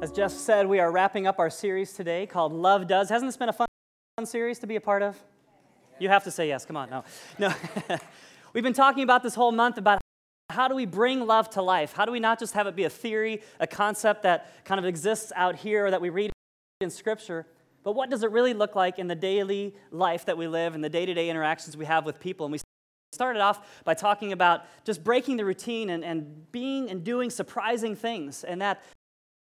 As Jeff said, we are wrapping up our series today called Love Does. Hasn't this been a fun series to be a part of? You have to say yes. Come on. No. No. We've been talking about this whole month about how do we bring love to life? How do we not just have it be a theory, a concept that kind of exists out here or that we read in Scripture, but what does it really look like in the daily life that we live and the day to day interactions we have with people? And we started off by talking about just breaking the routine and, and being and doing surprising things, and that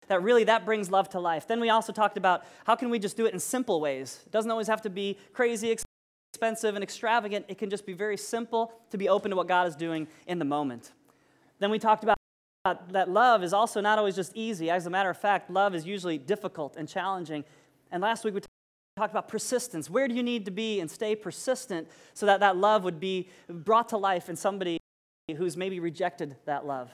that really that brings love to life. Then we also talked about how can we just do it in simple ways. It doesn't always have to be crazy expensive and extravagant. It can just be very simple to be open to what God is doing in the moment. Then we talked about that love is also not always just easy. As a matter of fact, love is usually difficult and challenging. And last week we talked about persistence. Where do you need to be and stay persistent so that that love would be brought to life in somebody who's maybe rejected that love?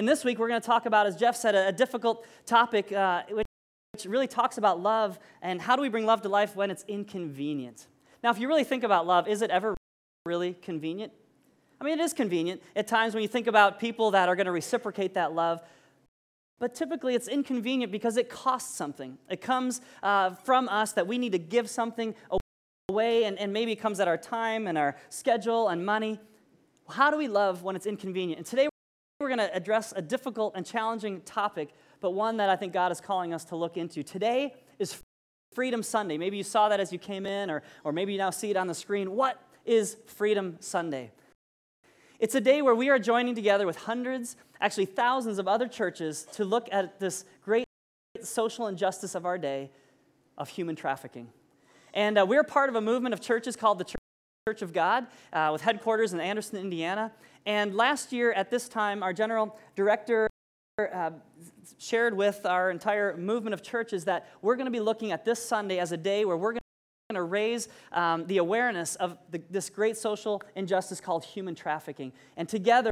And this week, we're going to talk about, as Jeff said, a, a difficult topic, uh, which, which really talks about love and how do we bring love to life when it's inconvenient. Now, if you really think about love, is it ever really convenient? I mean, it is convenient at times when you think about people that are going to reciprocate that love. But typically, it's inconvenient because it costs something. It comes uh, from us that we need to give something away, and, and maybe it comes at our time and our schedule and money. How do we love when it's inconvenient? And today, we're going to address a difficult and challenging topic, but one that I think God is calling us to look into. Today is Freedom Sunday. Maybe you saw that as you came in, or, or maybe you now see it on the screen. What is Freedom Sunday? It's a day where we are joining together with hundreds, actually thousands of other churches to look at this great social injustice of our day of human trafficking. And uh, we're part of a movement of churches called the Church of God uh, with headquarters in Anderson, Indiana. And last year at this time, our general director uh, shared with our entire movement of churches that we're going to be looking at this Sunday as a day where we're going to raise um, the awareness of the, this great social injustice called human trafficking. And together,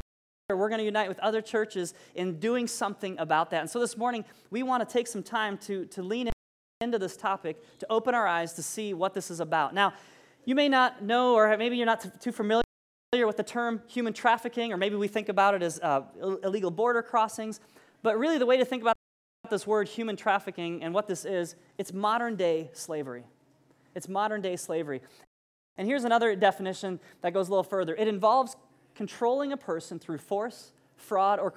we're going to unite with other churches in doing something about that. And so this morning, we want to take some time to, to lean into this topic, to open our eyes to see what this is about. Now, you may not know, or maybe you're not too familiar with the term human trafficking, or maybe we think about it as uh, illegal border crossings. But really, the way to think about this word human trafficking and what this is, it's modern day slavery. It's modern day slavery. And here's another definition that goes a little further it involves controlling a person through force, fraud, or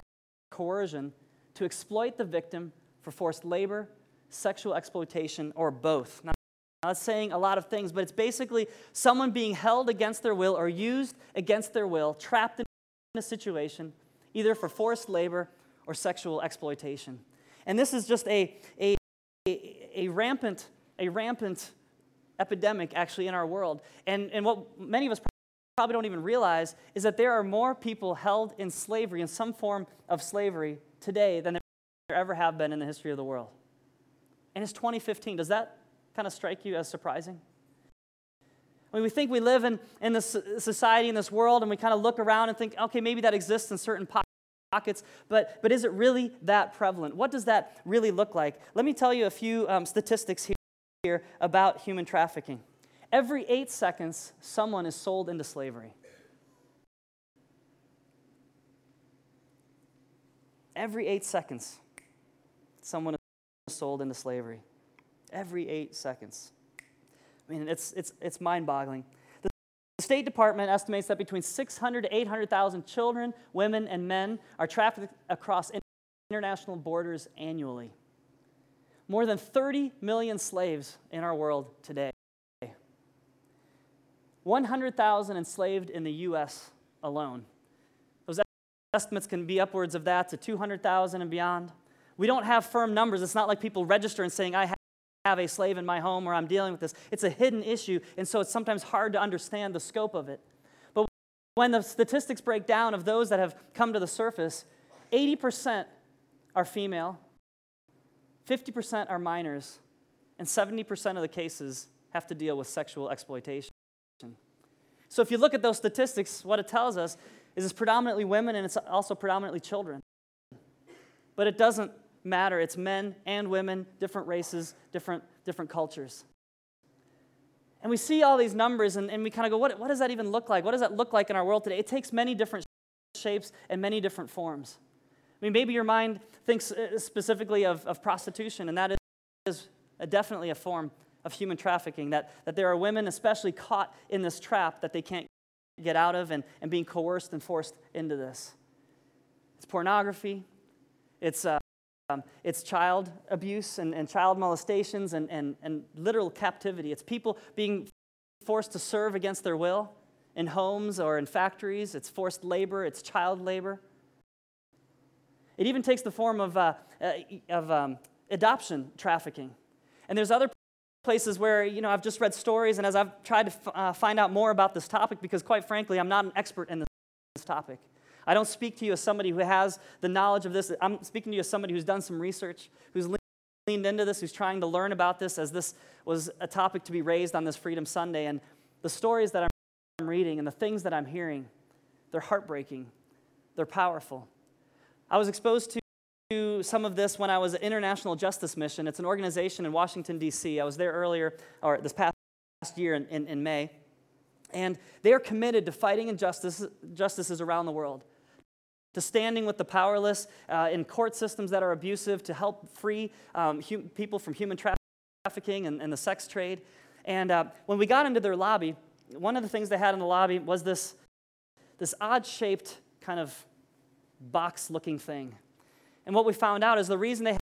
coercion to exploit the victim for forced labor, sexual exploitation, or both. Now, that's saying a lot of things, but it's basically someone being held against their will or used against their will, trapped in a situation, either for forced labor or sexual exploitation. And this is just a, a, a, rampant, a rampant epidemic actually in our world. And, and what many of us probably don't even realize is that there are more people held in slavery, in some form of slavery, today than there ever have been in the history of the world. And it's 2015. Does that kind of strike you as surprising? I mean, we think we live in, in this society, in this world, and we kind of look around and think, okay, maybe that exists in certain pockets, but, but is it really that prevalent? What does that really look like? Let me tell you a few um, statistics here about human trafficking. Every eight seconds, someone is sold into slavery. Every eight seconds, someone is sold into slavery every eight seconds. I mean, it's, it's, it's mind boggling. The State Department estimates that between 600 to 800,000 children, women, and men are trafficked across international borders annually. More than 30 million slaves in our world today. 100,000 enslaved in the U.S. alone. Those estimates can be upwards of that to 200,000 and beyond. We don't have firm numbers. It's not like people register and saying, I have a slave in my home or I'm dealing with this. It's a hidden issue, and so it's sometimes hard to understand the scope of it. But when the statistics break down of those that have come to the surface, 80% are female, 50% are minors, and 70% of the cases have to deal with sexual exploitation. So if you look at those statistics, what it tells us is it's predominantly women and it's also predominantly children. But it doesn't matter. It's men and women, different races, different, different cultures. And we see all these numbers and, and we kind of go, what, what does that even look like? What does that look like in our world today? It takes many different shapes and many different forms. I mean, maybe your mind thinks uh, specifically of, of prostitution, and that is a, definitely a form of human trafficking, that, that there are women, especially caught in this trap that they can't get out of and, and being coerced and forced into this. It's pornography, it's, uh, um, it's child abuse and, and child molestations and, and, and literal captivity. It's people being forced to serve against their will in homes or in factories. It's forced labor, it's child labor. It even takes the form of, uh, uh, of um, adoption trafficking. And there's other places where, you know, I've just read stories, and as I've tried to f- uh, find out more about this topic, because quite frankly, I'm not an expert in this topic. I don't speak to you as somebody who has the knowledge of this. I'm speaking to you as somebody who's done some research, who's leaned into this, who's trying to learn about this as this was a topic to be raised on this Freedom Sunday. And the stories that I'm reading and the things that I'm hearing, they're heartbreaking, they're powerful. I was exposed to some of this when I was at International Justice Mission. It's an organization in Washington, D.C. I was there earlier, or this past year in, in, in May. And they are committed to fighting injustice, injustices around the world to standing with the powerless uh, in court systems that are abusive, to help free um, hum- people from human trafficking and, and, the sex trade. And uh, when we got into their lobby, one of the things they had in the lobby was this, this odd shaped kind of box looking thing. And what we found out is the reason they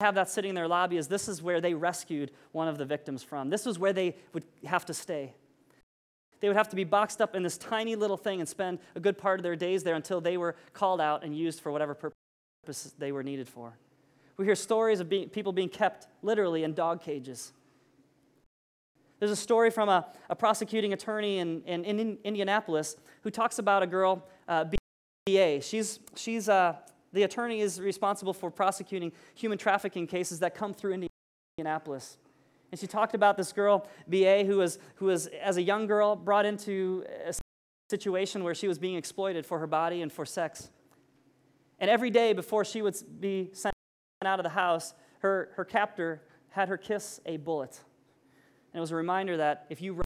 have that sitting in their lobby is this is where they rescued one of the victims from. This was where they would have to stay. They would have to be boxed up in this tiny little thing and spend a good part of their days there until they were called out and used for whatever purpose they were needed for. We hear stories of being, people being kept literally in dog cages. There's a story from a, a prosecuting attorney in, in, in, Indianapolis who talks about a girl, uh, BA. She's, she's, uh, the attorney is responsible for prosecuting human trafficking cases that come through Indianapolis. And she talked about this girl, BA, who was, who was, as a young girl, brought into a situation where she was being exploited for her body and for sex. And every day before she would be sent out of the house, her, her captor had her kiss a bullet. And it was a reminder that if you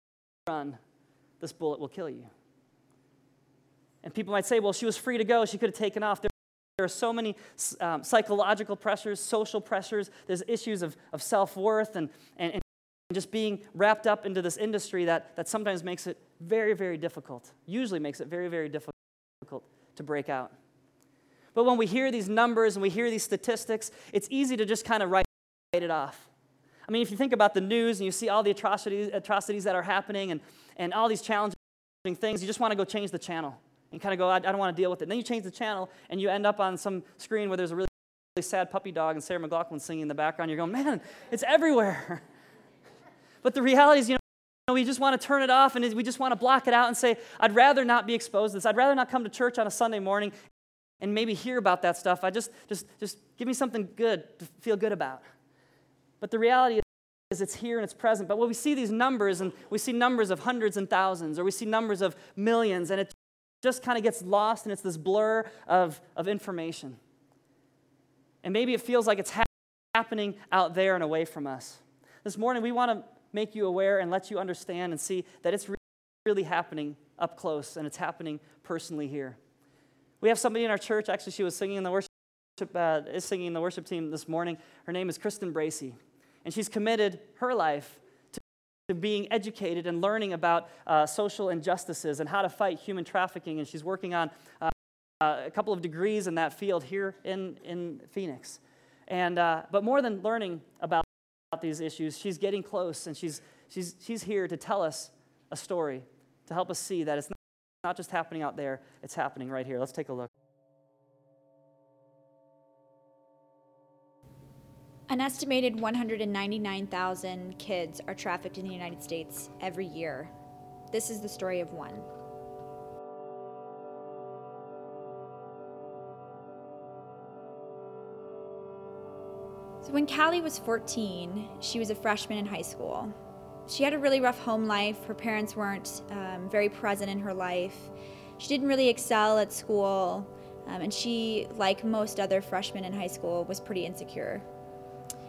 run, this bullet will kill you. And people might say, well, she was free to go. She could have taken off. There, there are so many um, psychological pressures, social pressures. There's issues of, of self worth and, and, and just being wrapped up into this industry that, that sometimes makes it very, very difficult, usually makes it very, very difficult to break out. But when we hear these numbers and we hear these statistics, it's easy to just kind of write it off. I mean, if you think about the news and you see all the atrocities, atrocities that are happening and, and all these challenging things, you just want to go change the channel and kind of go, I, I don't want to deal with it. And then you change the channel and you end up on some screen where there's a really, really sad puppy dog and Sarah McLachlan singing in the background. You're going, man, it's everywhere. but the reality is, you know, we just want to turn it off and we just want to block it out and say, I'd rather not be exposed to this. I'd rather not come to church on a Sunday morning and maybe hear about that stuff. I just, just, just give me something good to feel good about. But the reality is it's here and it's present. But when we see these numbers and we see numbers of hundreds and thousands or we see numbers of millions and it just kind of gets lost and it's this blur of, of information. And maybe it feels like it's ha- happening out there and away from us. This morning, we want to make you aware and let you understand and see that it's really happening up close and it's happening personally here. We have somebody in our church, actually, she was singing in the worship, uh, is singing in the worship team this morning. Her name is Kristen Bracy. And she's committed her life to being educated and learning about uh, social injustices and how to fight human trafficking. And she's working on uh, uh, a couple of degrees in that field here in, in Phoenix. And, uh, but more than learning about, about these issues, she's getting close and she's, she's, she's here to tell us a story, to help us see that it's not, not just happening out there, it's happening right here. Let's take a look. An estimated 199,000 kids are trafficked in the United States every year. This is the story of one. So, when Callie was 14, she was a freshman in high school. She had a really rough home life. Her parents weren't um, very present in her life. She didn't really excel at school, um, and she, like most other freshmen in high school, was pretty insecure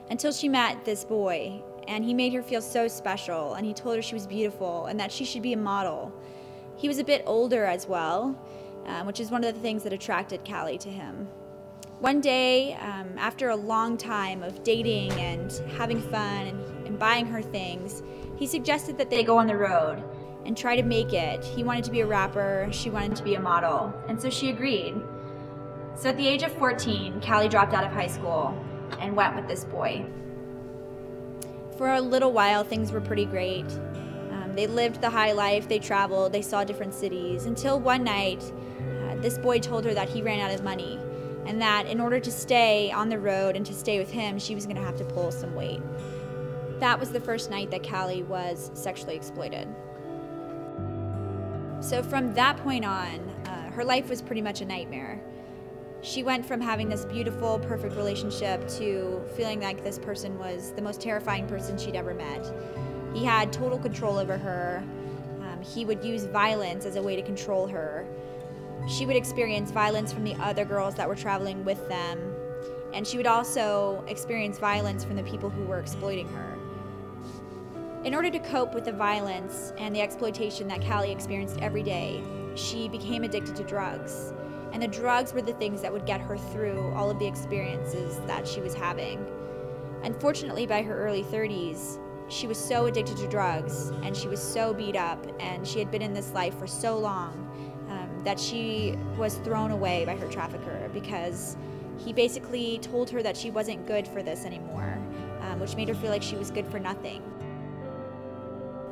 until she met this boy and he made her feel so special and he told her she was beautiful and that she should be a model. He was a bit older as well, um, which is one of the things that attracted Callie to him. One day, um, after a long time of dating and having fun and, and buying her things, he suggested that they go on the road and try to make it. He wanted to be a rapper, she wanted to be a model, and so she agreed. So at the age of 14, Callie dropped out of high school and went with this boy. For a little while, things were pretty great. Um, they lived the high life, they traveled, they saw different cities, until one night, uh, this boy told her that he ran out of money and that in order to stay on the road and to stay with him, she was going to have to pull some weight. That was the first night that Callie was sexually exploited. So from that point on, uh, her life was pretty much a nightmare. She went from having this beautiful, perfect relationship to feeling like this person was the most terrifying person she'd ever met. He had total control over her. Um, he would use violence as a way to control her she would experience violence from the other girls that were traveling with them, and she would also experience violence from the people who were exploiting her. In order to cope with the violence and the exploitation that Callie experienced every day, she became addicted to drugs. And the drugs were the things that would get her through all of the experiences that she was having. Unfortunately, by her early 30s, she was so addicted to drugs and she was so beat up, and she had been in this life for so long that she was thrown away by her trafficker because he basically told her that she wasn't good for this anymore, um, which made her feel like she was good for nothing.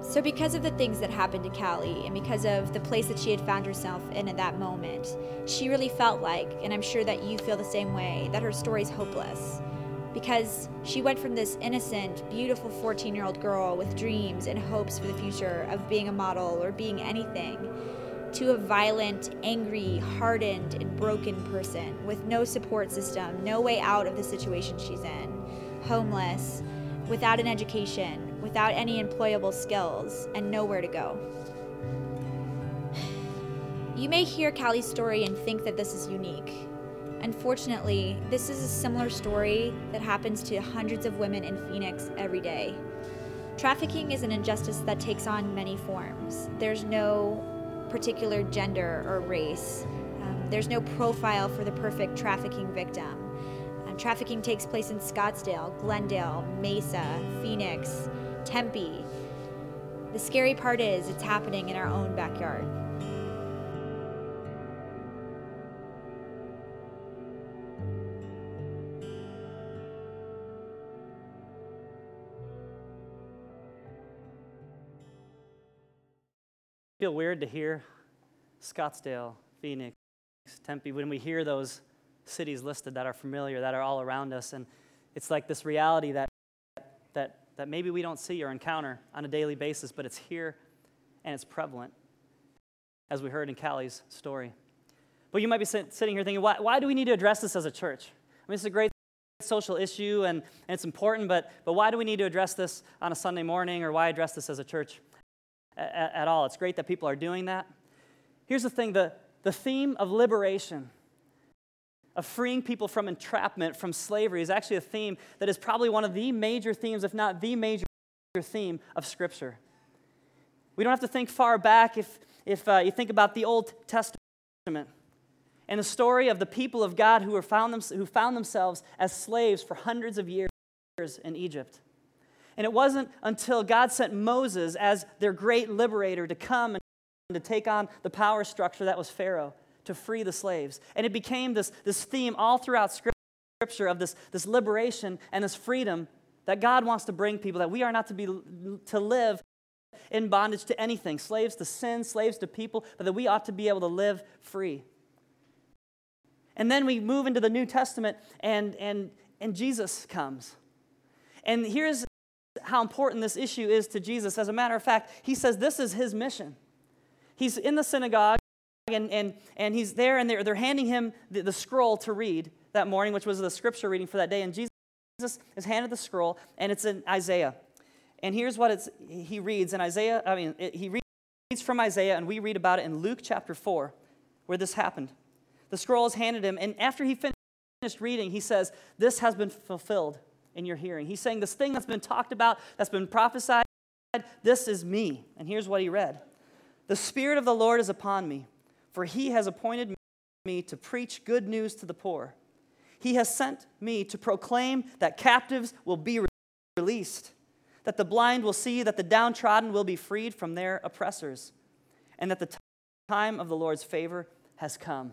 So, because of the things that happened to Callie and because of the place that she had found herself in at that moment, she really felt like, and I'm sure that you feel the same way, that her story's hopeless. Because she went from this innocent, beautiful 14 year old girl with dreams and hopes for the future of being a model or being anything to a violent, angry, hardened, and broken person with no support system, no way out of the situation she's in, homeless, without an education, without any employable skills, and nowhere to go. You may hear Callie's story and think that this is unique. Unfortunately, this is a similar story that happens to hundreds of women in Phoenix every day. Trafficking is an injustice that takes on many forms. There's no particular gender or race. Um, there's no profile for the perfect trafficking victim. Uh, trafficking takes place in Scottsdale, Glendale, Mesa, Phoenix, Tempe. The scary part is it's happening in our own backyard. feel weird to hear Scottsdale, Phoenix, Tempe, when we hear those cities listed that are familiar, that are all around us. And it's like this reality that, that, that maybe we don't see or encounter on a daily basis, but it's here and it's prevalent, as we heard in Callie's story. But you might be sitting here thinking, why, why do we need to address this as a church? I mean, it's a great social issue and, and it's important, but, but why do we need to address this on a Sunday morning or why address this as a church? at, at all. It's great that people are doing that. Here's the thing the, the theme of liberation, of freeing people from entrapment, from slavery, is actually a theme that is probably one of the major themes, if not the major theme of Scripture. We don't have to think far back if, if uh, you think about the Old Testament and the story of the people of God who, were found them, who found themselves as slaves for hundreds of years in Egypt. And it wasn't until God sent Moses as their great liberator to come and to take on the power structure that was Pharaoh to free the slaves. And it became this, this theme all throughout Scripture of this, this liberation and this freedom that God wants to bring people, that we are not to, be, to live in bondage to anything, slaves to sin, slaves to people, but that we ought to be able to live free. And then we move into the New Testament, and, and, and Jesus comes. And here's how important this issue is to Jesus. As a matter of fact, he says this is his mission. He's in the synagogue and, and, and he's there, and they're, they're handing him the, the scroll to read that morning, which was the scripture reading for that day. And Jesus is handed the scroll, and it's in Isaiah. And here's what it's, he reads in Isaiah, I mean, it, he reads from Isaiah, and we read about it in Luke chapter 4, where this happened. The scroll is handed him, and after he finished reading, he says, This has been fulfilled in your hearing. He's saying, This thing that's been talked about, that's been prophesied, this is me. And here's what he read The Spirit of the Lord is upon me, for he has appointed me to preach good news to the poor. He has sent me to proclaim that captives will be released, that the blind will see, that the downtrodden will be freed from their oppressors, and that the time of the Lord's favor has come.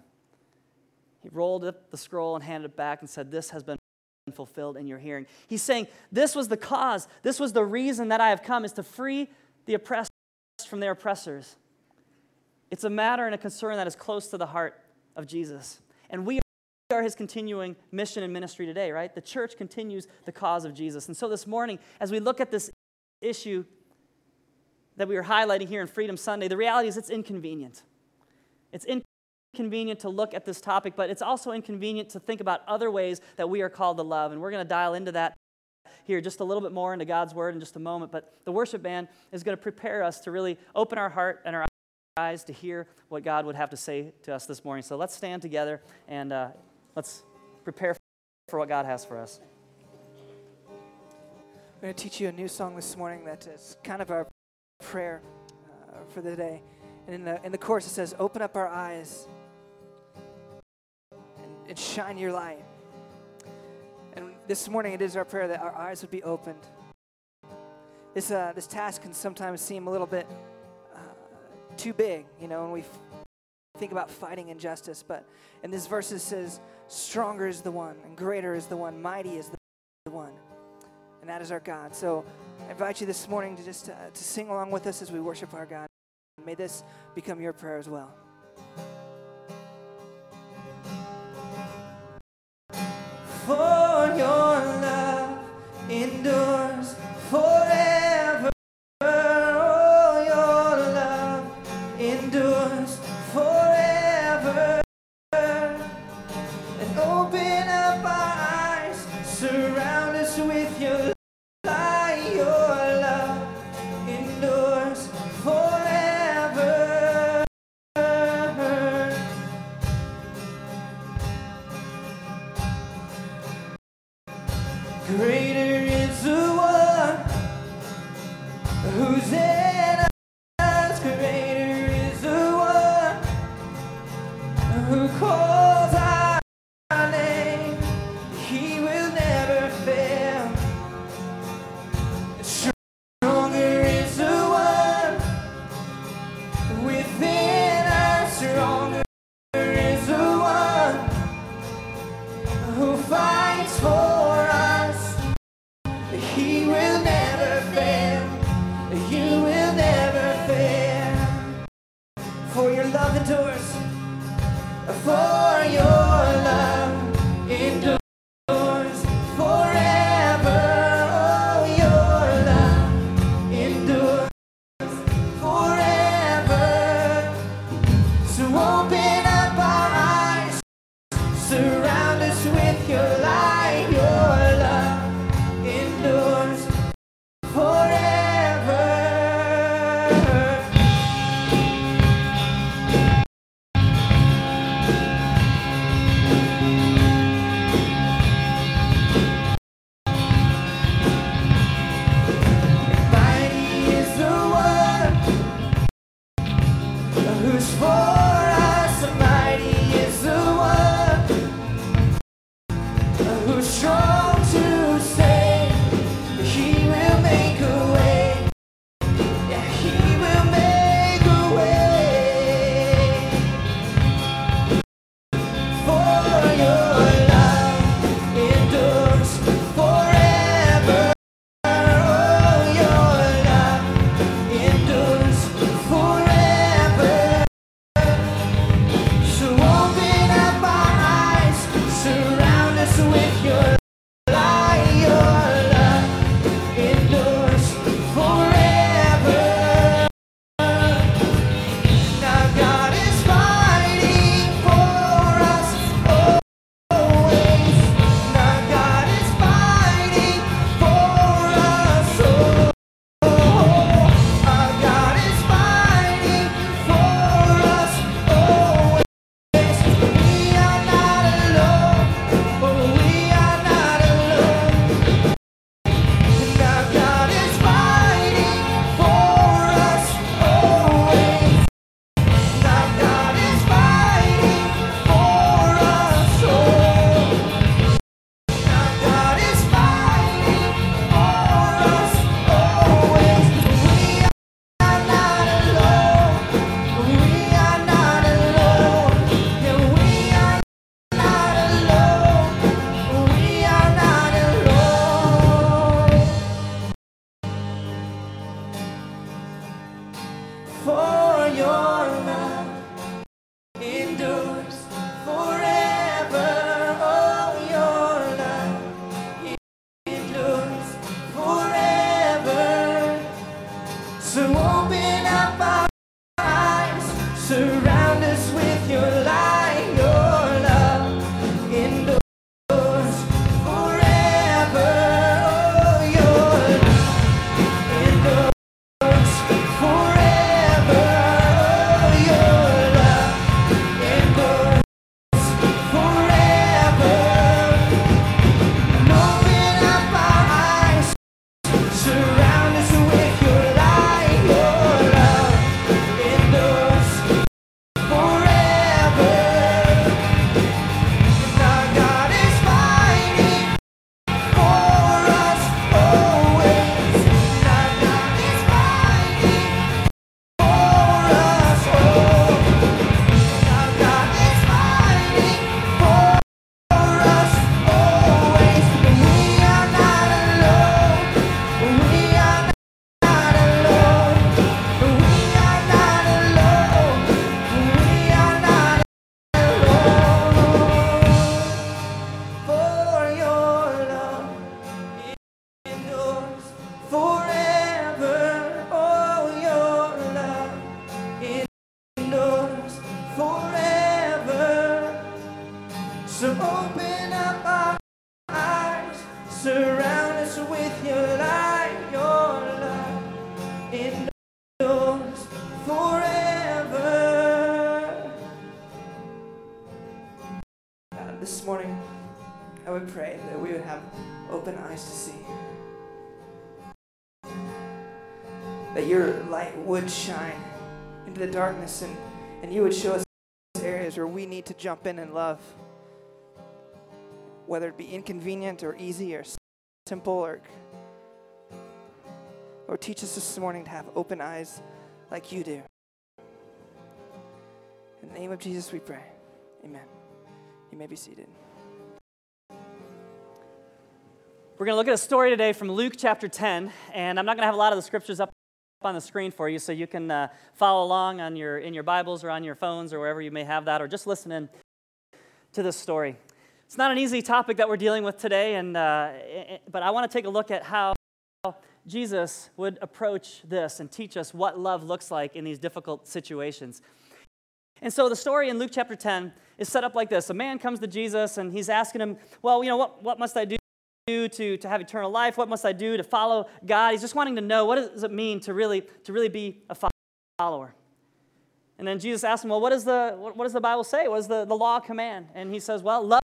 He rolled up the scroll and handed it back and said, This has been fulfilled in your hearing. He's saying, This was the cause, this was the reason that I have come, is to free the oppressed from their oppressors. It's a matter and a concern that is close to the heart of Jesus. And we are his continuing mission and ministry today, right? The church continues the cause of Jesus. And so this morning, as we look at this issue that we are highlighting here in Freedom Sunday, the reality is it's inconvenient. It's inconvenient to look at this topic, but it's also inconvenient to think about other ways that we are called to love. And we're going to dial into that here just a little bit more into God's Word in just a moment. But the worship band is going to prepare us to really open our heart and our eyes to hear what God would have to say to us this morning. So let's stand together and uh, let's prepare for what God has for us. I'm going to teach you a new song this morning that is kind of our prayer uh, for the day. And in the, in the chorus, it says, Open up our eyes and, and shine your light. And this morning, it is our prayer that our eyes would be opened. This, uh, this task can sometimes seem a little bit too big, you know, and we think about fighting injustice. But in this verse, it says, Stronger is the one, and greater is the one, mighty is the one. And that is our God. So I invite you this morning to just uh, to sing along with us as we worship our God. May this become your prayer as well. Would shine into the darkness and, and you would show us areas where we need to jump in and love. Whether it be inconvenient or easy or simple or Lord, teach us this morning to have open eyes like you do. In the name of Jesus we pray. Amen. You may be seated. We're going to look at a story today from Luke chapter 10, and I'm not going to have a lot of the scriptures up on the screen for you so you can uh, follow along on your, in your Bibles or on your phones or wherever you may have that, or just listen in to this story. It's not an easy topic that we're dealing with today, and, uh, but I want to take a look at how Jesus would approach this and teach us what love looks like in these difficult situations. And so the story in Luke chapter 10 is set up like this A man comes to Jesus and he's asking him, Well, you know, what, what must I do? Do to, to have eternal life? What must I do to follow God? He's just wanting to know what does it mean to really, to really be a follower? And then Jesus asked him, Well, what, is the, what, does the Bible say? What is the, the law command? And he says, Well, love,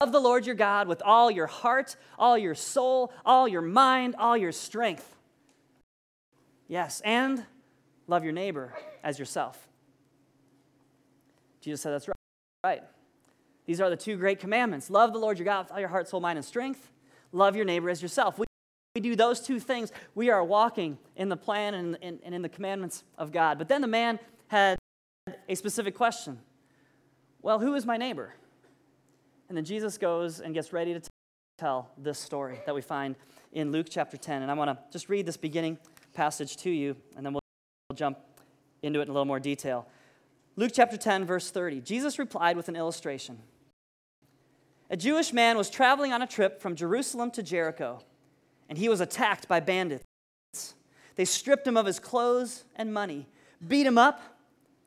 love the Lord your God with all your heart, all your soul, all your mind, all your strength. Yes, and love your neighbor as yourself. Jesus said, That's right. right. These are the two great commandments love the Lord your God with all your heart, soul, mind, and strength love your neighbor as yourself. We, we do those two things. We are walking in the plan and, and, and in the commandments of God. But then the man had a specific question Well, who is my neighbor? And then Jesus goes and gets ready to tell this story that we find in Luke chapter 10. And I want to just read this beginning passage to you, and then we'll, we'll jump into it in a little more detail. Luke chapter 10, verse 30. Jesus replied with an illustration. A Jewish man was traveling on a trip from Jerusalem to Jericho, and he was attacked by bandits. They stripped him of his clothes and money, beat him up,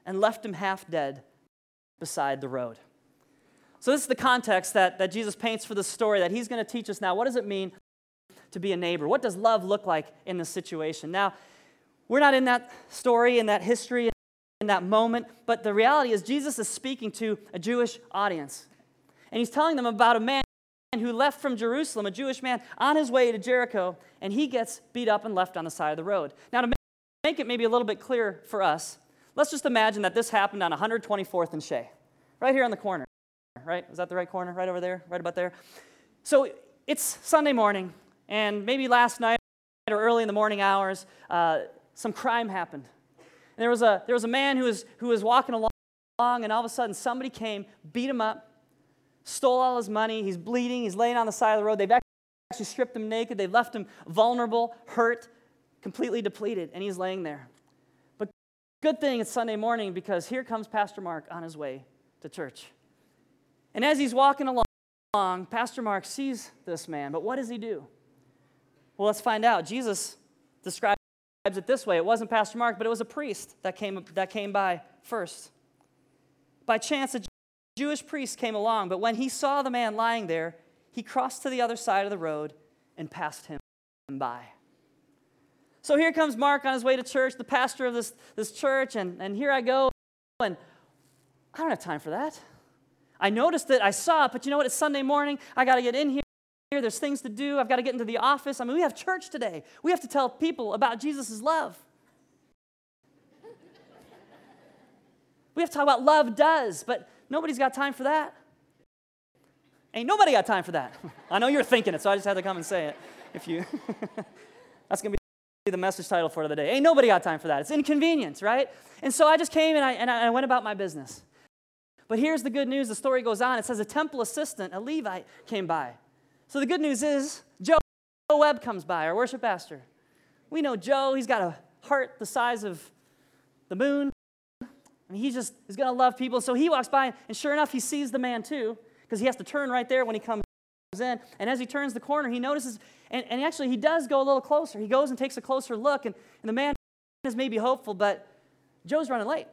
and left him half dead beside the road. So, this is the context that, that Jesus paints for this story that he's going to teach us now. What does it mean to be a neighbor? What does love look like in this situation? Now, we're not in that story, in that history, in that moment, but the reality is Jesus is speaking to a Jewish audience. And he's telling them about a man who left from Jerusalem, a Jewish man, on his way to Jericho, and he gets beat up and left on the side of the road. Now, to make it maybe a little bit clearer for us, let's just imagine that this happened on 124th and Shea, right here on the corner, right? Is that the right corner? Right over there? Right about there? So it's Sunday morning, and maybe last night or early in the morning hours, uh, some crime happened. And there was a, there was a man who was, who was walking along, and all of a sudden somebody came, beat him up, stole all his money. He's bleeding. He's laying on the side of the road. They've actually stripped him naked. They've left him vulnerable, hurt, completely depleted, and he's laying there. But good thing it's Sunday morning because here comes Pastor Mark on his way to church. And as he's walking along, Pastor Mark sees this man. But what does he do? Well, let's find out. Jesus describes it this way it wasn't Pastor Mark, but it was a priest that came, that came by first. By chance, a Jewish priest came along, but when he saw the man lying there, he crossed to the other side of the road and passed him by. So here comes Mark on his way to church, the pastor of this, this church, and, and here I go, and I don't have time for that. I noticed it, I saw it, but you know what? It's Sunday morning. I got to get in here. There's things to do. I've got to get into the office. I mean, we have church today. We have to tell people about Jesus' love. we have to talk about love does, but Nobody's got time for that. Ain't nobody got time for that. I know you're thinking it, so I just had to come and say it. If you, that's gonna be the message title for the day. Ain't nobody got time for that. It's inconvenience, right? And so I just came and I, and I went about my business. But here's the good news. The story goes on. It says a temple assistant, a Levite, came by. So the good news is Joe Webb comes by, our worship pastor. We know Joe. He's got a heart the size of the moon. I mean, he just is going to love people. So he walks by, and sure enough, he sees the man too, because he has to turn right there when he comes in. And as he turns the corner, he notices, and, and actually, he does go a little closer. He goes and takes a closer look, and, and the man is maybe hopeful, but Joe's running late.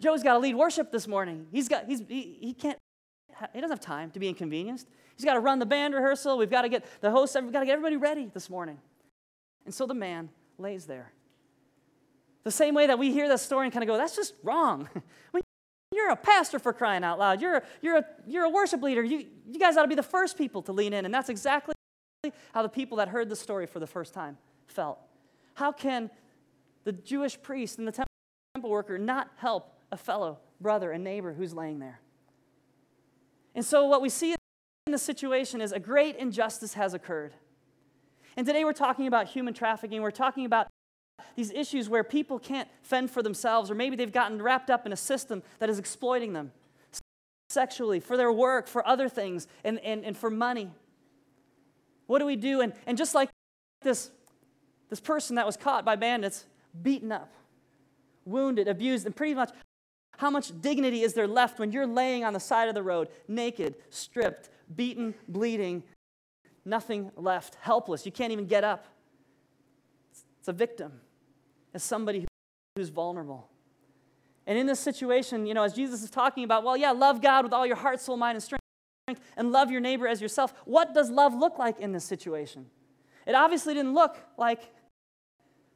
Joe's got to lead worship this morning. He's got, he's, he, he can't, he doesn't have time to be inconvenienced. He's got to run the band rehearsal. We've got to get the host, we've got to get everybody ready this morning. And so the man lays there. The same way that we hear that story and kind of go, that's just wrong. you're a pastor for crying out loud. You're a, you're a, you're a worship leader. You, you guys ought to be the first people to lean in. And that's exactly how the people that heard the story for the first time felt. How can the Jewish priest and the temple worker not help a fellow brother and neighbor who's laying there? And so, what we see in the situation is a great injustice has occurred. And today we're talking about human trafficking. We're talking about these issues where people can't fend for themselves, or maybe they've gotten wrapped up in a system that is exploiting them sexually, for their work, for other things, and, and, and for money. What do we do? And, and just like this, this person that was caught by bandits, beaten up, wounded, abused, and pretty much how much dignity is there left when you're laying on the side of the road, naked, stripped, beaten, bleeding, nothing left, helpless? You can't even get up. It's a victim, as somebody who's vulnerable. And in this situation, you know, as Jesus is talking about, well, yeah, love God with all your heart, soul, mind, and strength, and love your neighbor as yourself. What does love look like in this situation? It obviously didn't look like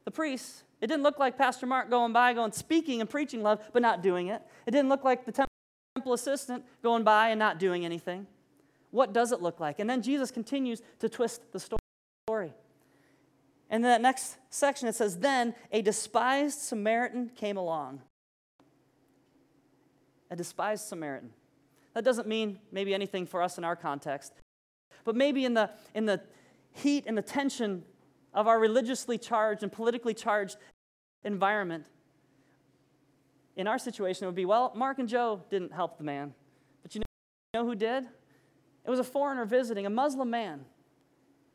the priest. It didn't look like Pastor Mark going by, going speaking and preaching love, but not doing it. It didn't look like the temple assistant going by and not doing anything. What does it look like? And then Jesus continues to twist the story. And in that next section, it says, Then a despised Samaritan came along. A despised Samaritan. That doesn't mean maybe anything for us in our context, but maybe in the, in the heat and the tension of our religiously charged and politically charged environment, in our situation, it would be well, Mark and Joe didn't help the man. But you know, you know who did? It was a foreigner visiting, a Muslim man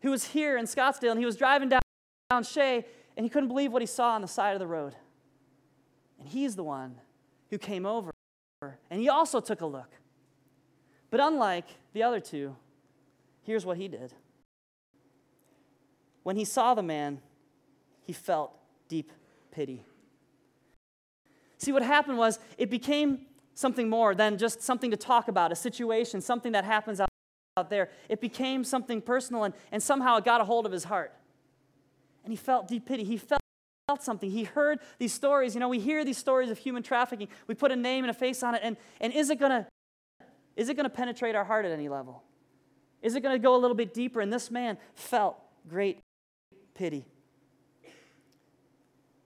who was here in Scottsdale and he was driving down, down Shea and he couldn't believe what he saw on the side of the road. And he's the one who came over and he also took a look. But unlike the other two, here's what he did. When he saw the man, he felt deep pity. See, what happened was it became something more than just something to talk about, a situation, something that happens out, out there. It became something personal, and, and somehow it got a hold of his heart. And he felt deep pity. He felt something. He heard these stories. You know, we hear these stories of human trafficking. We put a name and a face on it, and, and is it to is it to penetrate our heart at any level? Is it to go a little bit deeper? And this man felt great pity.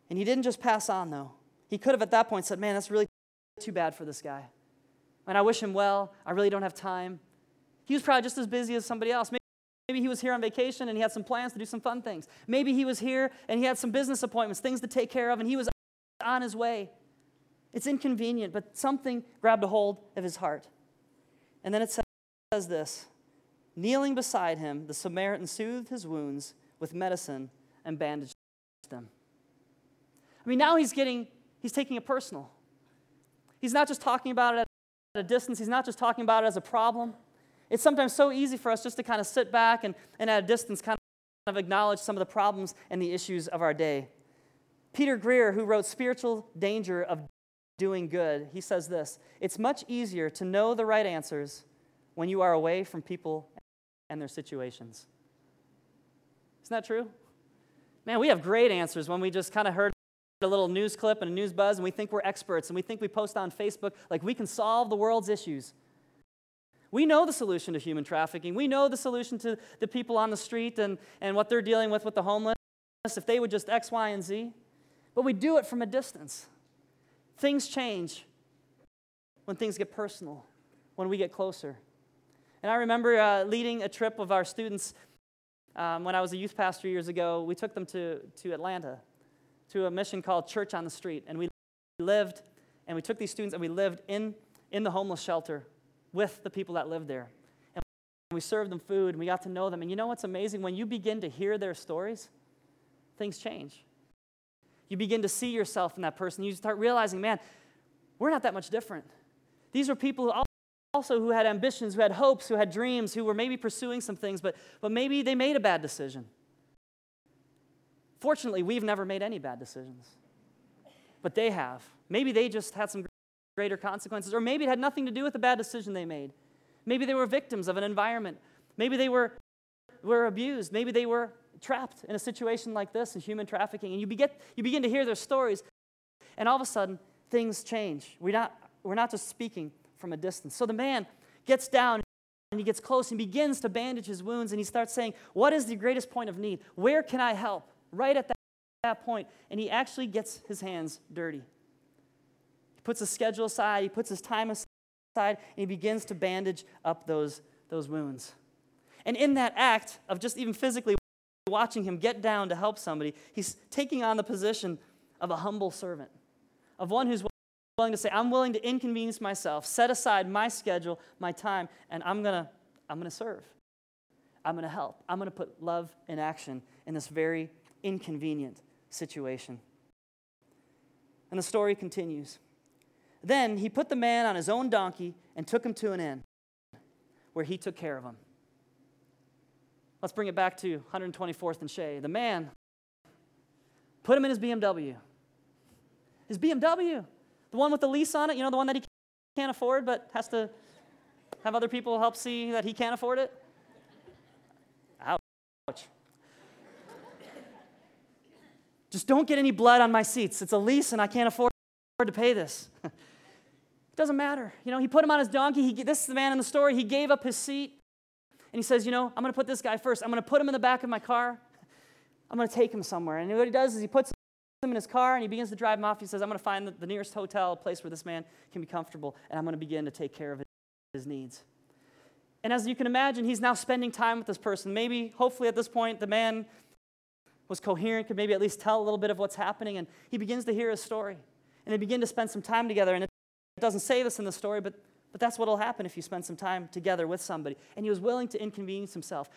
And he didn't just pass on, though. He could have at that point said, Man, that's really too bad for this guy. And I wish him well. I really don't have time. He was probably just as busy as somebody else. Maybe Maybe he was here on vacation and he had some plans to do some fun things. Maybe he was here and he had some business appointments, things to take care of, and he was on his way. It's inconvenient, but something grabbed a hold of his heart. And then it says this Kneeling beside him, the Samaritan soothed his wounds with medicine and bandaged them. I mean, now he's getting, he's taking it personal. He's not just talking about it at a distance, he's not just talking about it as a problem. It's sometimes so easy for us just to kind of sit back and, and at a distance kind of acknowledge some of the problems and the issues of our day. Peter Greer, who wrote Spiritual Danger of doing good, he says this It's much easier to know the right answers when you are away from people and their situations. Isn't that true? Man, we have great answers when we just kind of heard a little news clip and a news buzz and we think we're experts and we think we post on Facebook like we can solve the world's issues. We know the solution to human trafficking. We know the solution to the people on the street and, and what they're dealing with with the homeless if they would just X, Y, and Z. But we do it from a distance. Things change when things get personal, when we get closer. And I remember uh, leading a trip of our students um, when I was a youth pastor years ago. We took them to, to Atlanta to a mission called Church on the Street. And we lived, and we took these students and we lived in, in the homeless shelter with the people that lived there. And we served them food and we got to know them. And you know what's amazing? When you begin to hear their stories, things change. You begin to see yourself in that person. You start realizing, man, we're not that much different. These were people who also who had ambitions, who had hopes, who had dreams, who were maybe pursuing some things, but, but maybe they made a bad decision. Fortunately, we've never made any bad decisions, but they have. Maybe they just had some greater consequences, or maybe it had nothing to do with the bad decision they made. Maybe they were victims of an environment Maybe they were, were abused. Maybe they were trapped in a situation like this in human trafficking. And you, begin you begin to hear their stories, and all of a sudden, things change. We're not, we're not just speaking from a distance. So the man gets down and he gets close and begins to bandage his wounds and he starts saying, What is the greatest point of need? Where can I help? Right at that, that point. And he actually gets his hands dirty. Puts his schedule aside, he puts his time aside, and he begins to bandage up those, those wounds. And in that act of just even physically watching him get down to help somebody, he's taking on the position of a humble servant, of one who's willing to say, I'm willing to inconvenience myself, set aside my schedule, my time, and I'm going to I'm going to serve. I'm going to help. I'm going to put love in action in this very inconvenient situation. And the story continues. Then he put the man on his own donkey and took him to an inn where he took care of him. Let's bring it back to 124th and Shea. The man put him in his BMW. His BMW, the one with the lease on it, you know, the one that he can't afford but has to have other people help see that he can't afford it. Ouch. Just don't get any blood on my seats. It's a lease and I can't afford to pay this. it doesn't matter. You know, he put him on his donkey. He, this is the man in the story. He gave up his seat and he says, You know, I'm going to put this guy first. I'm going to put him in the back of my car. I'm going to take him somewhere. And what he does is he puts him in his car and he begins to drive him off. He says, I'm going to find the, the nearest hotel, a place where this man can be comfortable, and I'm going to begin to take care of his, needs. And as you can imagine, he's now spending time with this person. Maybe, hopefully, at this point, the man was coherent, could maybe at least tell a little bit of what's happening, and he begins to hear his story. And they begin to spend some time together. And it doesn't say this in the story, but but that's what will happen if you spend some time together with somebody. And he was willing to inconvenience himself.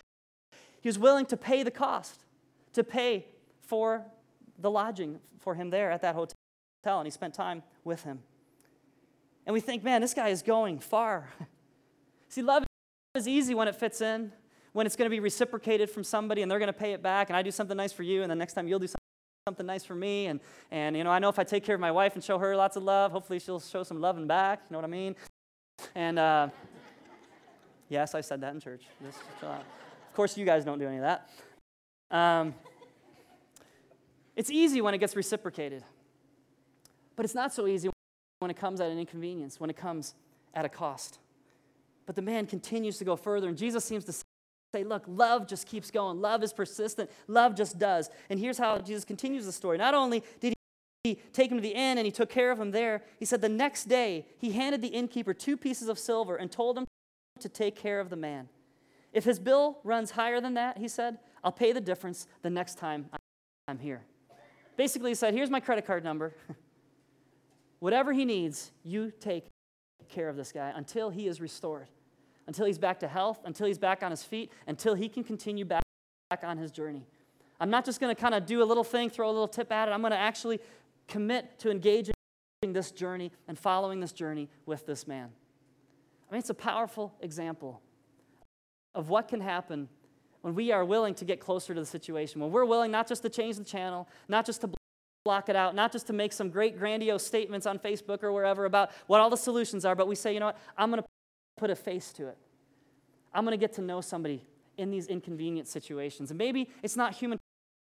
He was willing to pay the cost, to pay for the lodging for him there at that hotel. And he spent time with him. And we think, man, this guy is going far. See, love is easy when it fits in, when it's going to be reciprocated from somebody and they're going to pay it back, and I do something nice for you, and the next time you'll do something nice for me. And, and you know, I know if I take care of my wife and show her lots of love, hopefully she'll show some loving back. You know what I mean? And uh, yes, I said that in church. Just Of course, you guys don't do any of that. Um, it's easy when it gets reciprocated, but it's not so easy when it comes at an inconvenience, when it comes at a cost. But the man continues to go further, and Jesus seems to say, Look, love just keeps going. Love is persistent. Love just does. And here's how Jesus continues the story. Not only did he take him to the inn and he took care of him there. He said the next day he handed the innkeeper two pieces of silver and told him to take care of the man. If his bill runs higher than that, he said, I'll pay the difference the next time I'm here. Basically, he said, Here's my credit card number. Whatever he needs, you take care of this guy until he is restored, until he's back to health, until he's back on his feet, until he can continue back, back on his journey. I'm not just going to kind of do a little thing, throw a little tip at it. I'm going to actually commit to engaging this journey and following this journey with this man. I mean, it's a powerful example of what can happen when we are willing to get closer to the situation, when we're willing not just to change the channel, not just to block it out, not just to make some great grandiose statements on Facebook or wherever about what all the solutions are, but we say, you know what, I'm going to put a face to it. I'm going to get to know somebody in these inconvenient situations. And maybe it's not human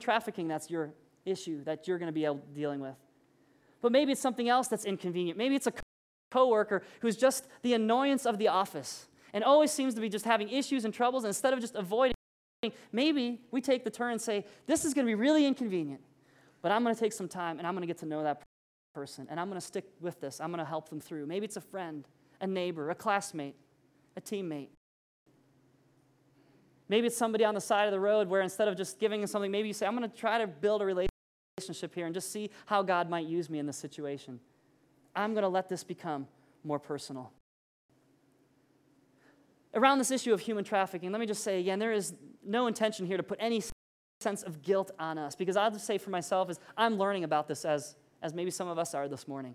trafficking that's your issue that you're going to be dealing with. But maybe it's something else that's inconvenient. Maybe it's a coworker who's just the annoyance of the office and always seems to be just having issues and troubles. And instead of just avoiding, maybe we take the turn and say, This is going to be really inconvenient, but I'm going to take some time and I'm going to get to know that person and I'm going to stick with this. I'm going to help them through. Maybe it's a friend, a neighbor, a classmate, a teammate. Maybe it's somebody on the side of the road where instead of just giving them something, maybe you say, I'm going to try to build a relationship here and just see how God might use me in this situation. I'm going to let this become more personal. Around this issue of human trafficking, let me just say again, there is no intention here to put any sense of guilt on us because I'll just say for myself is I'm learning about this as, as maybe some of us are this morning.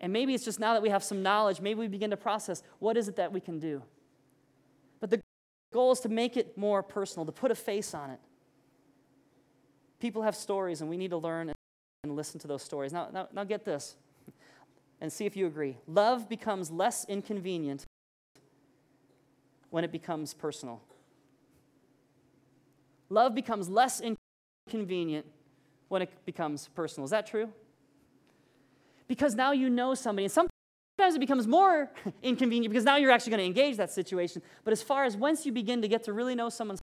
And maybe it's just now that we have some knowledge, maybe we begin to process what is it that we can do. But the goal is to make it more personal, to put a face on it. People have stories, and we need to learn and listen to those stories. Now, now, now get this and see if you agree. Love becomes less inconvenient when it becomes personal. Love becomes less inconvenient when it becomes personal. Is that true? Because now you know somebody, and sometimes it becomes more inconvenient because now you're actually going to engage that situation. But as far as once you begin to get to really know someone's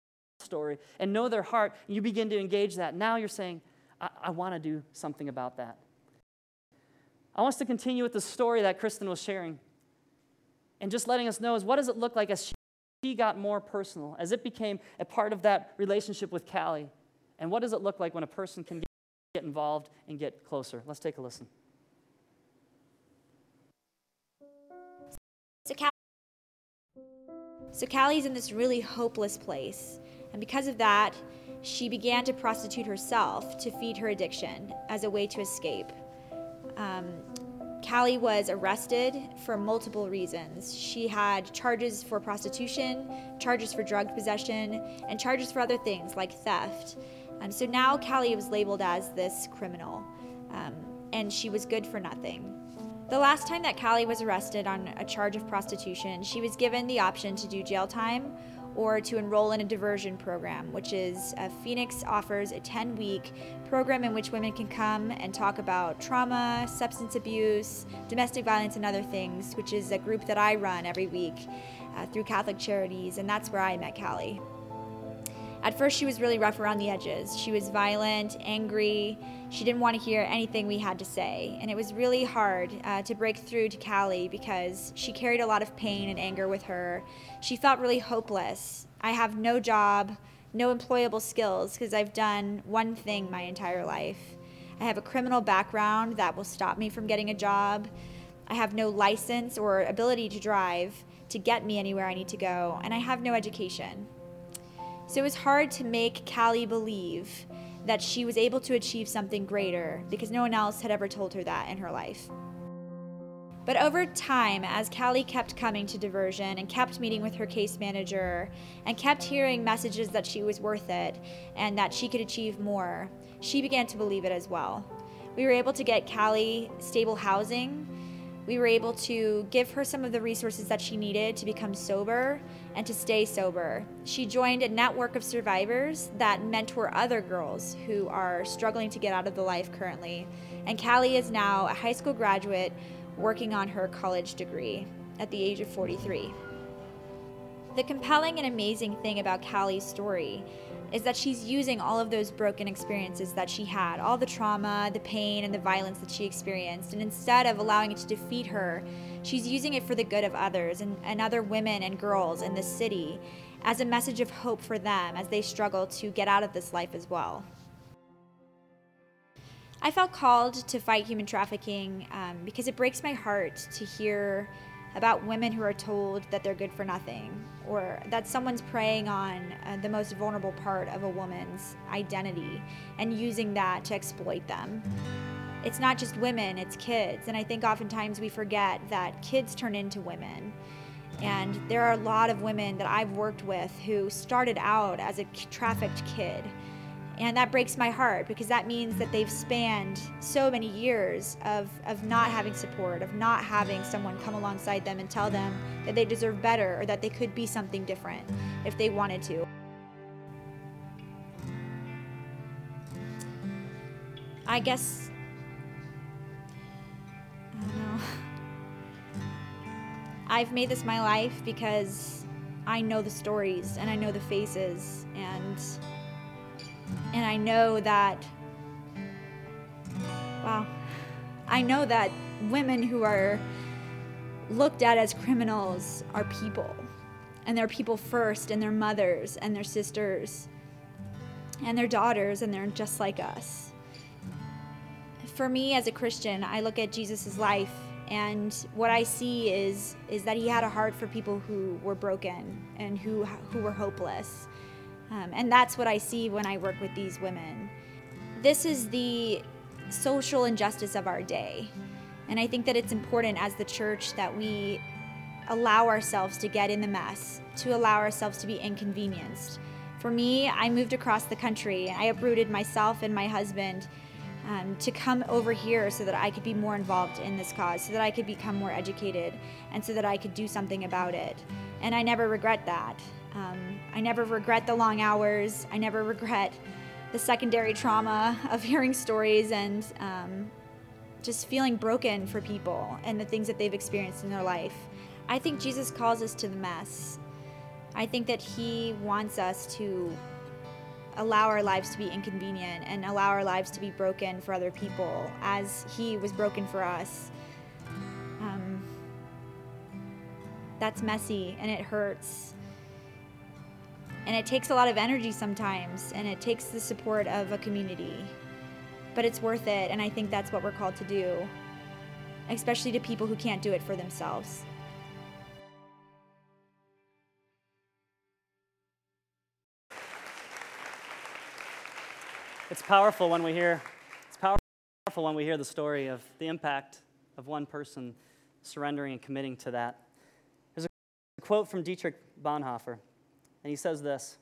story and know their heart, and you begin to engage that, now you're saying, I, I want to do something about that. I want us to continue with the story that Kristen was sharing and just letting us know is what does it look like as she got more personal, as it became a part of that relationship with Callie? And what does it look like when a person can get involved and get closer? Let's take a listen. So Callie's in this really hopeless place. And because of that, she began to prostitute herself to feed her addiction as a way to escape. Um, Callie was arrested for multiple reasons. She had charges for prostitution, charges for drug possession, and charges for other things like theft. Um, so now Callie was labeled as this criminal, um, and she was good for nothing. The last time that Callie was arrested on a charge of prostitution, she was given the option to do jail time or to enroll in a diversion program, which is uh, Phoenix offers a 10 week program in which women can come and talk about trauma, substance abuse, domestic violence, and other things, which is a group that I run every week uh, through Catholic Charities, and that's where I met Callie. At first, she was really rough around the edges. She was violent, angry. She didn't want to hear anything we had to say. And it was really hard uh, to break through to Callie because she carried a lot of pain and anger with her. She felt really hopeless. I have no job, no employable skills because I've done one thing my entire life. I have a criminal background that will stop me from getting a job. I have no license or ability to drive to get me anywhere I need to go, and I have no education. So it was hard to make Callie believe that she was able to achieve something greater because no one else had ever told her that in her life. But over time, as Callie kept coming to diversion and kept meeting with her case manager and kept hearing messages that she was worth it and that she could achieve more, she began to believe it as well. We were able to get Callie stable housing we were able to give her some of the resources that she needed to become sober and to stay sober. She joined a network of survivors that mentor other girls who are struggling to get out of the life currently. And Callie is now a high school graduate working on her college degree at the age of 43. The compelling and amazing thing about Callie's story is that she's using all of those broken experiences that she had, all the trauma, the pain, and the violence that she experienced. And instead of allowing it to defeat her, she's using it for the good of others and, and other women and girls in this city as a message of hope for them as they struggle to get out of this life as well. I felt called to fight human trafficking um, because it breaks my heart to hear about women who are told that they're good for nothing or that someone's preying on uh, the most vulnerable part of a woman's identity and using that to exploit them. It's not just women, it's kids. And I think oftentimes we forget that kids turn into women. And there are a lot of women that I've worked with who started out as a trafficked kid and that breaks my heart because that means that they've spanned so many years of, of not having support, of not having someone come alongside them and tell them that they deserve better or that they could be something different if they wanted to. I guess. I don't know. I've made this my life because I know the stories and I know the faces and and I know that, wow, I know that women who are looked at as criminals are people. And they're people first, and their mothers, and their sisters, and their daughters, and they're just like us. For me as a Christian, I look at Jesus' life, and what I see is, is that he had a heart for people who were broken and who, who were hopeless um, and that's what I see when I work with these women. This is the social injustice of our day. And I think that it's important as the church that we allow ourselves to get in the mess, to allow ourselves to be inconvenienced. For me, I moved across the country. I uprooted myself and my husband um, to come over here so that I could be more involved in this cause, so that I could become more educated, and so that I could do something about it. And I never regret that. Um, I never regret the long hours. I never regret the secondary trauma of hearing stories and um, just feeling broken for people and the things that they've experienced in their life. I think Jesus calls us to the mess. I think that He wants us to allow our lives to be inconvenient and allow our lives to be broken for other people as He was broken for us. Um, that's messy and it hurts. And it takes a lot of energy sometimes, and it takes the support of a community. But it's worth it, and I think that's what we're called to do, especially to people who can't do it for themselves. It's powerful when we hear it's powerful when we hear the story of the impact of one person surrendering and committing to that. There's a quote from Dietrich Bonhoeffer, and he says this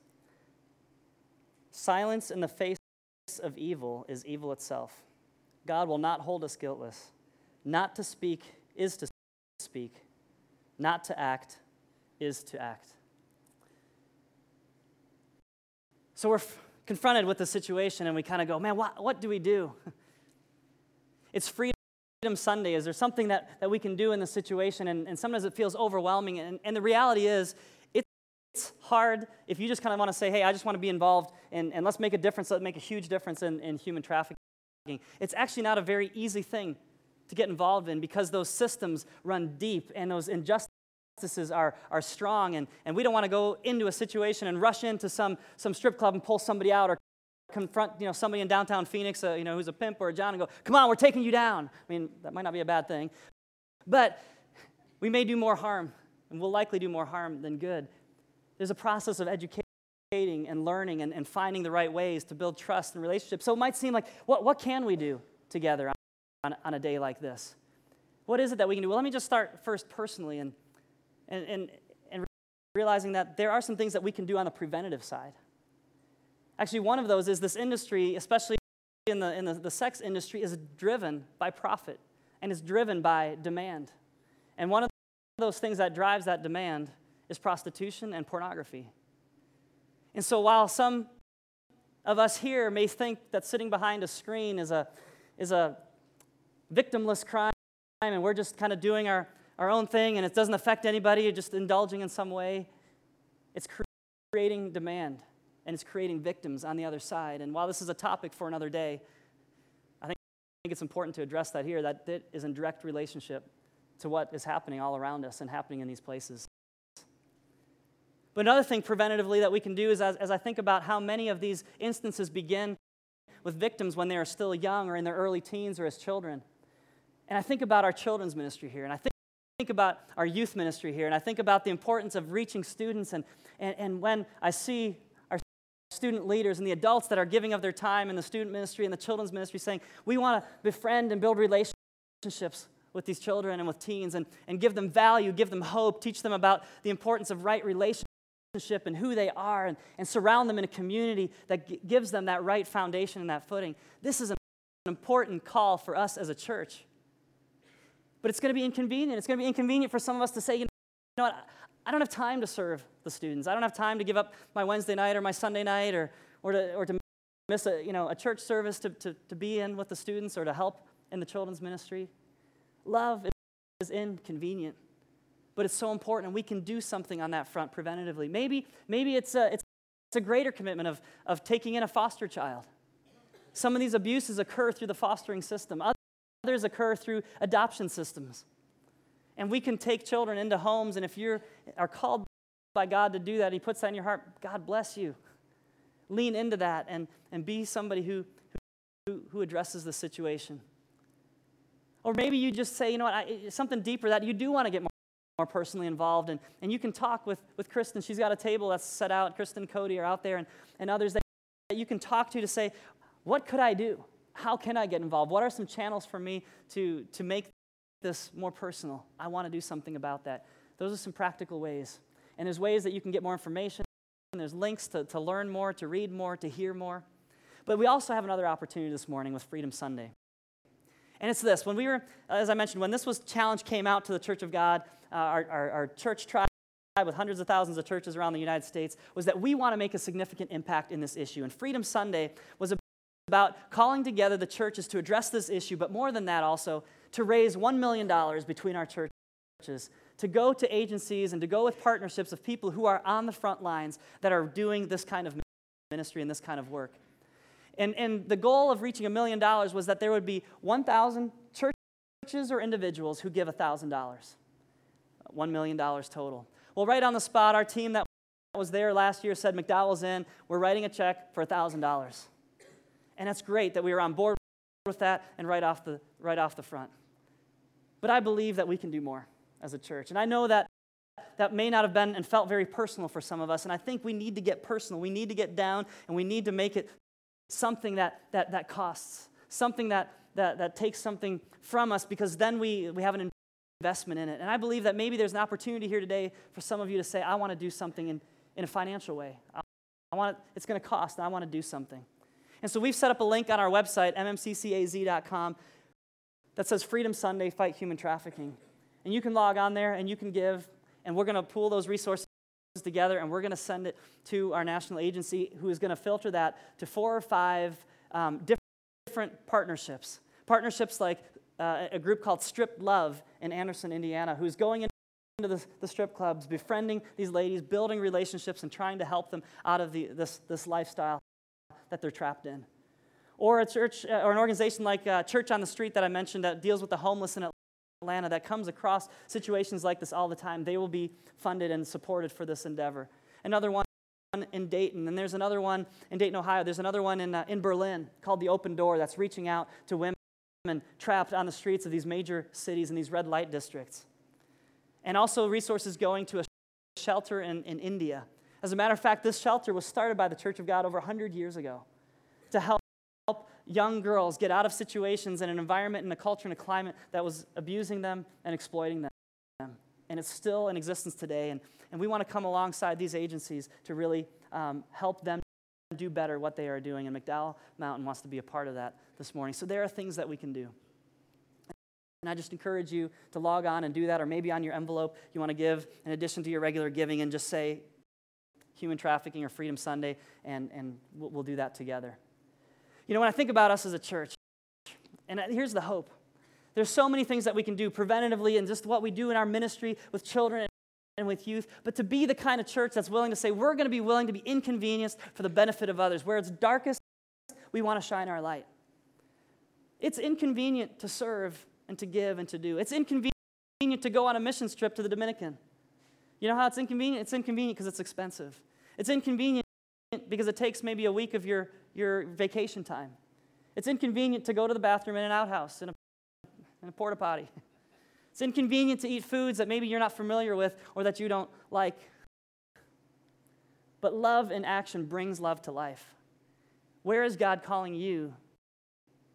Silence in the face of evil is evil itself. God will not hold us guiltless. Not to speak is to speak, not to act is to act. So we're f- confronted with the situation and we kind of go, man, what, what do we do? It's Freedom Sunday. Is there something that, that we can do in the situation? And, and sometimes it feels overwhelming. And, and the reality is, hard if you just kind of want to say, hey, I just want to be involved and, and let's make a difference, let's make a huge difference in, in human trafficking. It's actually not a very easy thing to get involved in because those systems run deep and those injustices are, are strong. And, and we don't want to go into a situation and rush into some, some strip club and pull somebody out or confront you know, somebody in downtown Phoenix uh, you know, who's a pimp or a John and go, come on, we're taking you down. I mean, that might not be a bad thing. But we may do more harm, and we'll likely do more harm than good. There's a process of educating and learning and, and finding the right ways to build trust and relationships. So it might seem like, what, what can we do together on, on, a day like this? What is it that we can do? Well, let me just start first personally and, and, and, and realizing that there are some things that we can do on the preventative side. Actually, one of those is this industry, especially in the, in the, the sex industry, is driven by profit and is driven by demand. And one of those things that drives that demand is prostitution and pornography. And so while some of us here may think that sitting behind a screen is a, is a victimless crime and we're just kind of doing our, our own thing and it doesn't affect anybody, you're just indulging in some way, it's creating demand and it's creating victims on the other side. And while this is a topic for another day, I think it's important to address that here that it is in direct relationship to what is happening all around us and happening in these places. But another thing preventatively that we can do is as, as I think about how many of these instances begin with victims when they are still young or in their early teens or as children. And I think about our children's ministry here, and I think, think about our youth ministry here, and I think about the importance of reaching students. And, and, and when I see our student leaders and the adults that are giving of their time in the student ministry and the children's ministry saying, we want to befriend and build relationships with these children and with teens and, and give them value, give them hope, teach them about the importance of right relationships and who they are and, and surround them in a community that g- gives them that right foundation and that footing. This is an important call for us as a church. But it's going to be inconvenient. It's going to be inconvenient for some of us to say, you know what, I don't have time to serve the students. I don't have time to give up my Wednesday night or my Sunday night or, or, to, or to miss a, you know, a church service to, to, to be in with the students or to help in the children's ministry. Love is inconvenient but it's so important, and we can do something on that front preventatively. Maybe, maybe it's, a, it's, it's a greater commitment of, of taking in a foster child. Some of these abuses occur through the fostering system, others occur through adoption systems. And we can take children into homes, and if you are called by God to do that, He puts that in your heart, God bless you. Lean into that and, and be somebody who, who, who addresses the situation. Or maybe you just say, you know what, I, something deeper that you do want to get more more personally involved. And, and you can talk with, with Kristen. She's got a table that's set out. Kristen, Cody are out there, and, and others that, you can talk to to say, what could I do? How can I get involved? What are some channels for me to, to make this more personal? I want to do something about that. Those are some practical ways. And there's ways that you can get more information. There's links to, to learn more, to read more, to hear more. But we also have another opportunity this morning with Freedom Sunday. And it's this when we were, as I mentioned, when this was challenge came out to the Church of God, uh, our, our, our, church tried with hundreds of thousands of churches around the United States was that we want to make a significant impact in this issue. And Freedom Sunday was about calling together the churches to address this issue, but more than that, also to raise $1 million between our churches to go to agencies and to go with partnerships of people who are on the front lines that are doing this kind of ministry and this kind of work. And, and the goal of reaching a million dollars was that there would be 1,000 churches or individuals who give $1,000. $1 million total. Well, right on the spot, our team that was there last year said, McDowell's in, we're writing a check for $1,000. And that's great that we were on board with that and right off the, right off the front. But I believe that we can do more as a church. And I know that that may not have been and felt very personal for some of us. And I think we need to get personal. We need to get down and we need to make it something that, that, that costs, something that, that, that takes something from us because then we, we have an investment in it. And I believe that maybe there's an opportunity here today for some of you to say, I want to do something in, in a financial way. I, I want it's going to cost, and I want to do something. And so we've set up a link on our website, mmccaz.com, that says Freedom Sunday Fight Human Trafficking. And you can log on there and you can give, and we're going to pool those resources together and we're going to send it to our national agency who is going to filter that to four or five um, different partnerships. Partnerships like uh, a group called Strip Love in Anderson, Indiana, who's going into the, the, strip clubs, befriending these ladies, building relationships, and trying to help them out of the, this, this lifestyle that they're trapped in. Or a church uh, or an organization like uh, Church on the Street that I mentioned that deals with the homeless in Atlanta that comes across situations like this all the time. They will be funded and supported for this endeavor. Another one in Dayton, and there's another one in Dayton, Ohio. There's another one in, uh, in Berlin called the Open Door that's reaching out to women trapped on the streets of these major cities and these red light districts. And also resources going to a shelter in, in India. As a matter of fact, this shelter was started by the Church of God over 100 years ago to help young girls get out of situations in an environment and a culture and a climate that was abusing them and exploiting them. And it's still in existence today. And, and we want to come alongside these agencies to really um, help them do better what they are doing. And McDowell Mountain wants to be a part of that this morning. So there are things that we can do. And I just encourage you to log on and do that, or maybe on your envelope you want to give in addition to your regular giving and just say human trafficking or Freedom Sunday, and, and we'll, we'll do that together. You know, when I think about us as a church, and here's the hope there's so many things that we can do preventatively and just what we do in our ministry with children and with youth, but to be the kind of church that's willing to say, we're going to be willing to be inconvenienced for the benefit of others. Where it's darkest, we want to shine our light. It's inconvenient to serve and to give and to do. It's inconvenient to go on a missions trip to the Dominican. You know how it's inconvenient? It's inconvenient because it's expensive. It's inconvenient because it takes maybe a week of your, your vacation time. It's inconvenient to go to the bathroom in an outhouse, in a, in a porta potty. It's inconvenient to eat foods that maybe you're not familiar with or that you don't like. But love in action brings love to life. Where is God calling you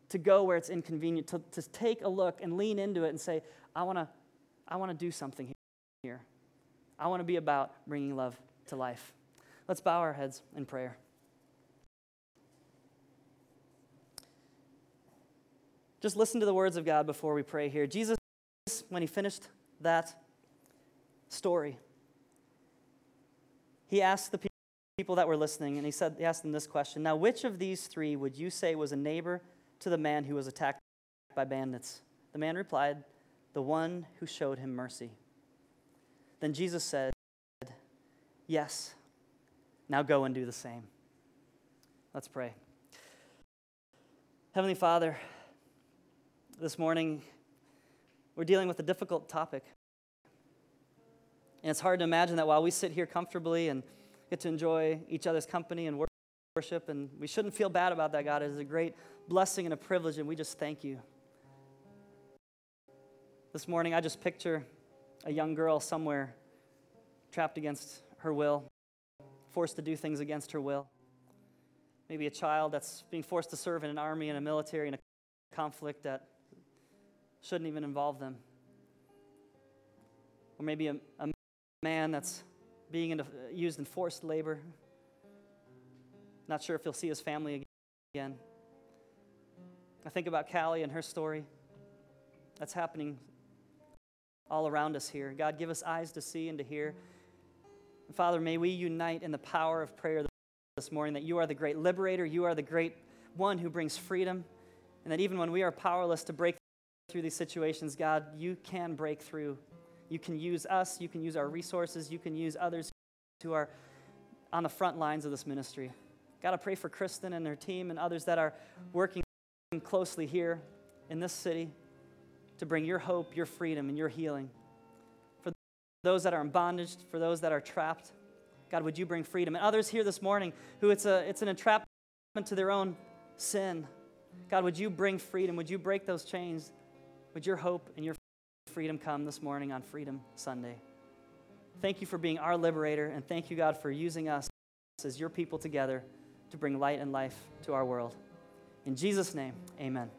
to go where it's inconvenient, to, to take a look and lean into it and say, I want to I wanna do something here. I want to be about bringing love to life. Let's bow our heads in prayer. Just listen to the words of God before we pray here. Jesus, when he finished that story, he asked the people that were listening, and he said, he asked them this question Now, which of these three would you say was a neighbor to the man who was attacked by bandits? The man replied, The one who showed him mercy. Then Jesus said, Yes, now go and do the same. Let's pray. Heavenly Father, this morning we're dealing with a difficult topic. And it's hard to imagine that while we sit here comfortably and get to enjoy each other's company and worship, and we shouldn't feel bad about that, God. It is a great blessing and a privilege, and we just thank you. This morning, I just picture a young girl somewhere trapped against her will, forced to do things against her will. Maybe a child that's being forced to serve in an army and a military in a conflict that shouldn't even involve them. Or maybe a, a man that's being in, used in forced labor. Not sure if he'll see his family again. I think about Callie and her story. That's happening all around us here. God, give us eyes to see and to hear. Father, may we unite in the power of prayer this morning that you are the great liberator, you are the great one who brings freedom, and that even when we are powerless to break through these situations, God, you can break through. You can use us, you can use our resources, you can use others who are on the front lines of this ministry. God, I pray for Kristen and her team and others that are working closely here in this city to bring your hope, your freedom, and your healing. For those that are in bondage, for those that are trapped, God, would you bring freedom? And others here this morning who it's, a, it's an entrapment to their own sin. God, would you bring freedom? Would you break those chains? Would your hope and your freedom come this morning on Freedom Sunday? Thank you for being our liberator, and thank you, God, for using us as your people together to bring light and life to our world. In Jesus' name, amen.